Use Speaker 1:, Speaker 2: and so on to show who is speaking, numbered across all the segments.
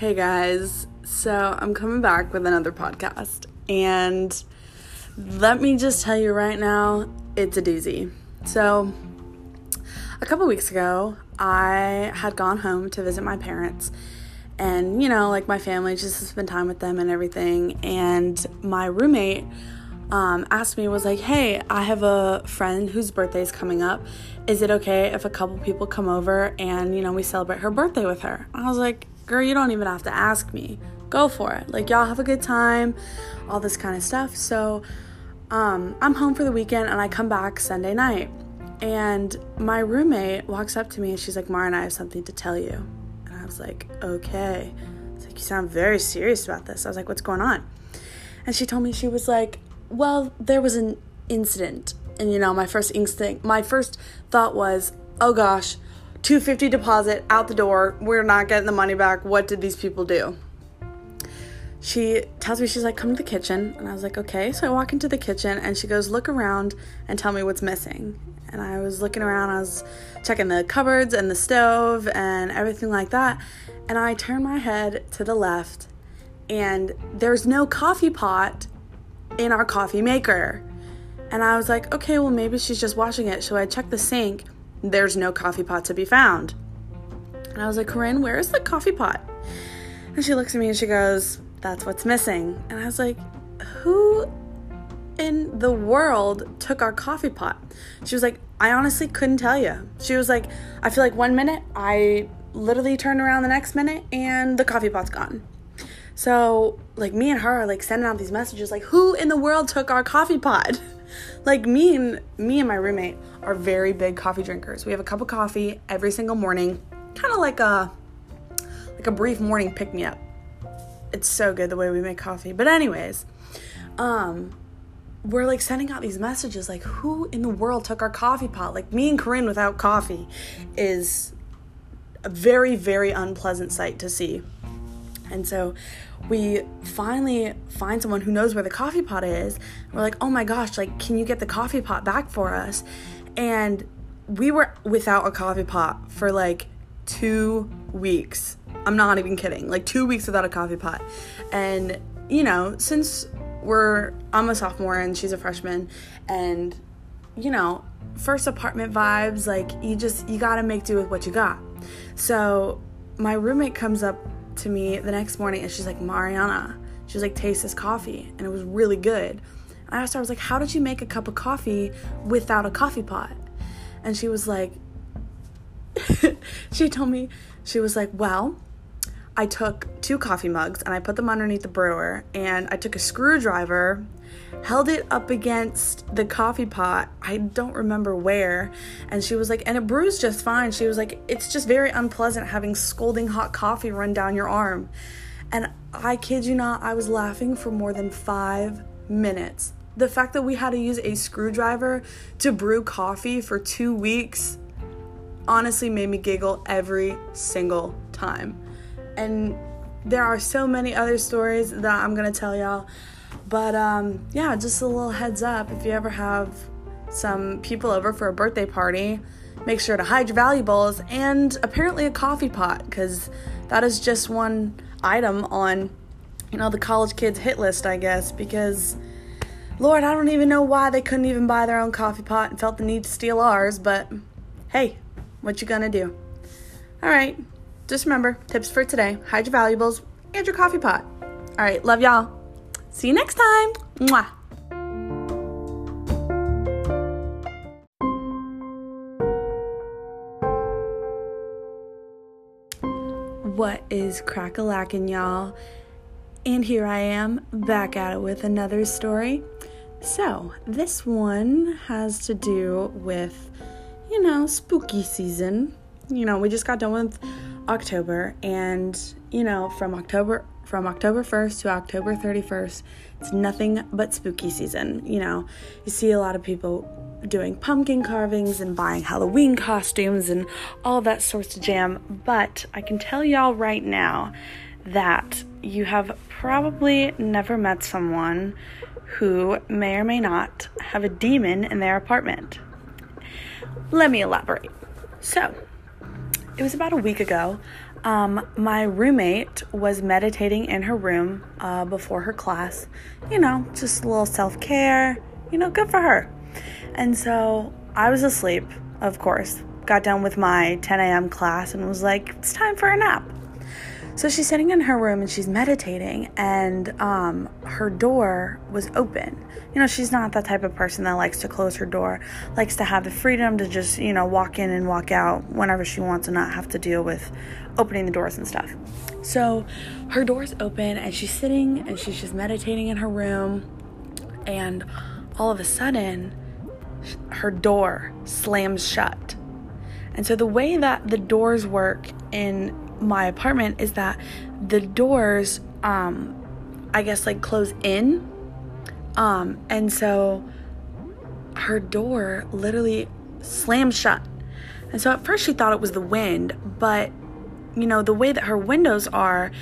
Speaker 1: Hey guys, so I'm coming back with another podcast, and let me just tell you right now, it's a doozy. So, a couple weeks ago, I had gone home to visit my parents, and you know, like my family, just to spend time with them and everything. And my roommate um, asked me, was like, Hey, I have a friend whose birthday is coming up. Is it okay if a couple people come over and, you know, we celebrate her birthday with her? I was like, girl, you don't even have to ask me. Go for it. Like, y'all have a good time, all this kind of stuff. So, um, I'm home for the weekend and I come back Sunday night. And my roommate walks up to me and she's like, Mariana, I have something to tell you. And I was like, okay. It's like, you sound very serious about this. I was like, what's going on? And she told me, she was like, well, there was an incident. And, you know, my first instinct, my first thought was, oh gosh, 250 deposit out the door. We're not getting the money back. What did these people do? She tells me she's like, "Come to the kitchen." And I was like, "Okay." So I walk into the kitchen and she goes, "Look around and tell me what's missing." And I was looking around, I was checking the cupboards and the stove and everything like that. And I turn my head to the left and there's no coffee pot in our coffee maker. And I was like, "Okay, well maybe she's just washing it." So I check the sink there's no coffee pot to be found. And I was like, Corinne, where is the coffee pot? And she looks at me and she goes, That's what's missing. And I was like, Who in the world took our coffee pot? She was like, I honestly couldn't tell you. She was like, I feel like one minute I literally turned around the next minute and the coffee pot's gone. So, like, me and her are like sending out these messages like, Who in the world took our coffee pot? like me and me and my roommate are very big coffee drinkers. We have a cup of coffee every single morning, kind of like a like a brief morning pick me up. It's so good the way we make coffee. But anyways, um we're like sending out these messages like who in the world took our coffee pot? Like me and Corinne without coffee is a very very unpleasant sight to see. And so we finally find someone who knows where the coffee pot is. We're like, oh my gosh, like, can you get the coffee pot back for us? And we were without a coffee pot for like two weeks. I'm not even kidding. Like, two weeks without a coffee pot. And, you know, since we're, I'm a sophomore and she's a freshman, and, you know, first apartment vibes, like, you just, you gotta make do with what you got. So, my roommate comes up to me the next morning and she's like, Mariana, she was like, taste this coffee. And it was really good. I asked her, I was like, how did you make a cup of coffee without a coffee pot? And she was like, she told me, she was like, well, I took two coffee mugs and I put them underneath the brewer and I took a screwdriver held it up against the coffee pot. I don't remember where. And she was like, and it brews just fine. She was like, it's just very unpleasant having scalding hot coffee run down your arm. And I kid you not, I was laughing for more than five minutes. The fact that we had to use a screwdriver to brew coffee for two weeks honestly made me giggle every single time. And there are so many other stories that I'm gonna tell y'all. But um, yeah, just a little heads up if you ever have some people over for a birthday party, make sure to hide your valuables and apparently a coffee pot because that is just one item on you know the college kids hit list, I guess, because Lord, I don't even know why they couldn't even buy their own coffee pot and felt the need to steal ours, but hey, what you gonna do? All right, just remember tips for today hide your valuables and your coffee pot. All right, love y'all. See you next time. Mwah. What is crack a y'all? And here I am back at it with another story. So, this one has to do with, you know, spooky season. You know, we just got done with October, and, you know, from October from October 1st to October 31st, it's nothing but spooky season. You know, you see a lot of people doing pumpkin carvings and buying Halloween costumes and all that sorts of jam. But I can tell y'all right now that you have probably never met someone who may or may not have a demon in their apartment. Let me elaborate. So, it was about a week ago. um, my roommate was meditating in her room uh, before her class. You know, just a little self care. You know, good for her. And so I was asleep, of course. Got done with my 10 a.m. class and was like, it's time for a nap. So she's sitting in her room and she's meditating, and um, her door was open. You know, she's not that type of person that likes to close her door, likes to have the freedom to just, you know, walk in and walk out whenever she wants and not have to deal with opening the doors and stuff. So her door's open, and she's sitting and she's just meditating in her room, and all of a sudden, her door slams shut. And so the way that the doors work in my apartment is that the doors um I guess like close in. Um and so her door literally slammed shut. And so at first she thought it was the wind, but you know, the way that her windows are,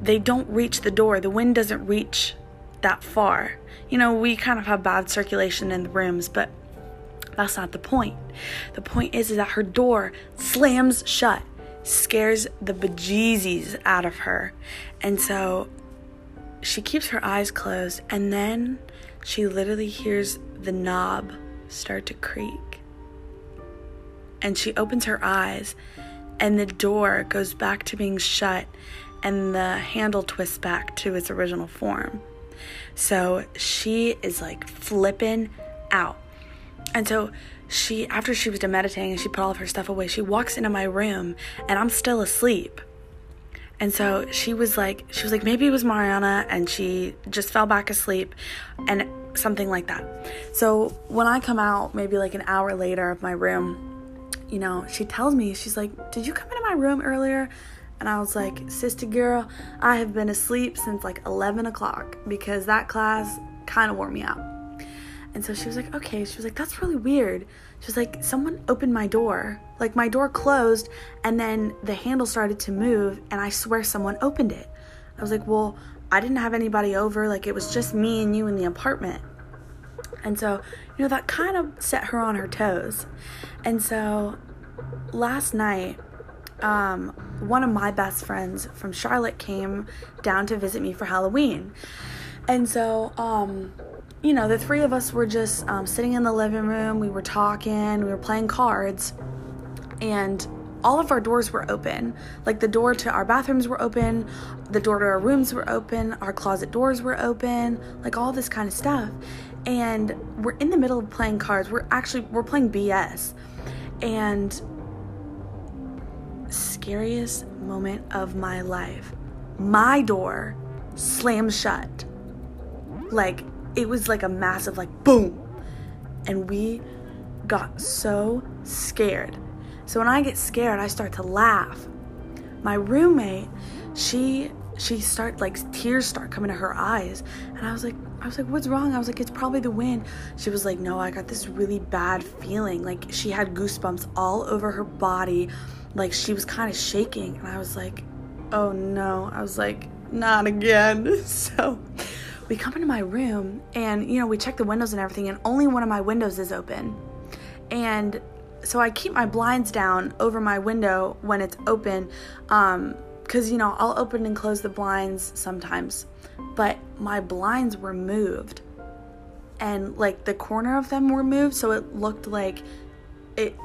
Speaker 1: they don't reach the door. The wind doesn't reach that far. You know, we kind of have bad circulation in the rooms, but that's not the point. The point is, is that her door slams shut, scares the bejeezies out of her. And so she keeps her eyes closed, and then she literally hears the knob start to creak. And she opens her eyes, and the door goes back to being shut, and the handle twists back to its original form. So she is like flipping out. And so she, after she was done meditating and she put all of her stuff away, she walks into my room and I'm still asleep. And so she was like, she was like, maybe it was Mariana, and she just fell back asleep, and something like that. So when I come out, maybe like an hour later of my room, you know, she tells me, she's like, Did you come into my room earlier? And I was like, Sister girl, I have been asleep since like 11 o'clock because that class kind of wore me out. And so she was like, okay. She was like, that's really weird. She was like, someone opened my door. Like my door closed and then the handle started to move and I swear someone opened it. I was like, well, I didn't have anybody over. Like it was just me and you in the apartment. And so, you know, that kind of set her on her toes. And so last night, um, one of my best friends from Charlotte came down to visit me for Halloween. And so, um, you know, the three of us were just um, sitting in the living room. We were talking, we were playing cards, and all of our doors were open. Like the door to our bathrooms were open, the door to our rooms were open, our closet doors were open, like all this kind of stuff. And we're in the middle of playing cards. We're actually we're playing BS. And scariest moment of my life. My door slams shut. Like it was like a massive like boom. And we got so scared. So when i get scared i start to laugh. My roommate she she start like tears start coming to her eyes. And i was like i was like what's wrong? I was like it's probably the wind. She was like no i got this really bad feeling. Like she had goosebumps all over her body. Like she was kind of shaking. And i was like oh no. I was like not again. So we come into my room and you know we check the windows and everything and only one of my windows is open. And so i keep my blinds down over my window when it's open um because you know i'll open and close the blinds sometimes but my blinds were moved. And like the corner of them were moved so it looked like it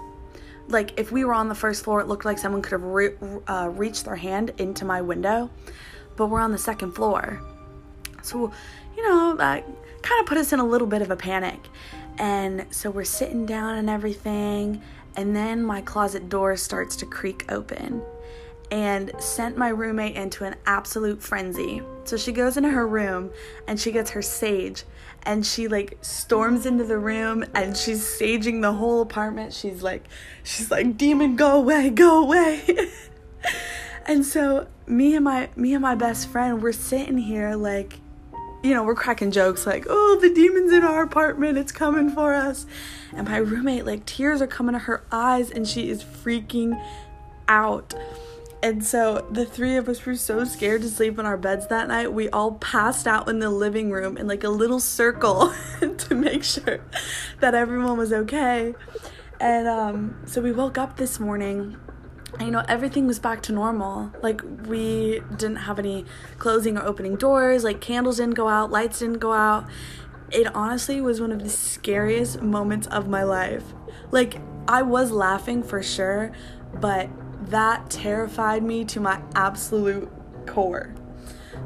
Speaker 1: like if we were on the first floor it looked like someone could have re- uh, reached their hand into my window but we're on the second floor so, you know, that kind of put us in a little bit of a panic. And so we're sitting down and everything, and then my closet door starts to creak open and sent my roommate into an absolute frenzy. So she goes into her room and she gets her sage and she like storms into the room and she's saging the whole apartment. She's like she's like demon go away, go away. and so me and my me and my best friend we're sitting here like you know, we're cracking jokes like, oh, the demon's in our apartment, it's coming for us. And my roommate, like, tears are coming to her eyes and she is freaking out. And so the three of us were so scared to sleep in our beds that night. We all passed out in the living room in like a little circle to make sure that everyone was okay. And um, so we woke up this morning you know, everything was back to normal. Like, we didn't have any closing or opening doors, like, candles didn't go out, lights didn't go out. It honestly was one of the scariest moments of my life. Like, I was laughing for sure, but that terrified me to my absolute core.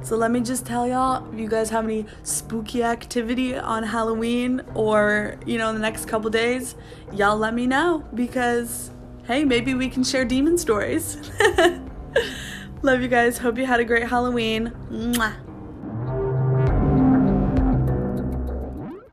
Speaker 1: So let me just tell y'all, if you guys have any spooky activity on Halloween or, you know, in the next couple days, y'all let me know because hey, maybe we can share demon stories. Love you guys. Hope you had a great Halloween. Mwah.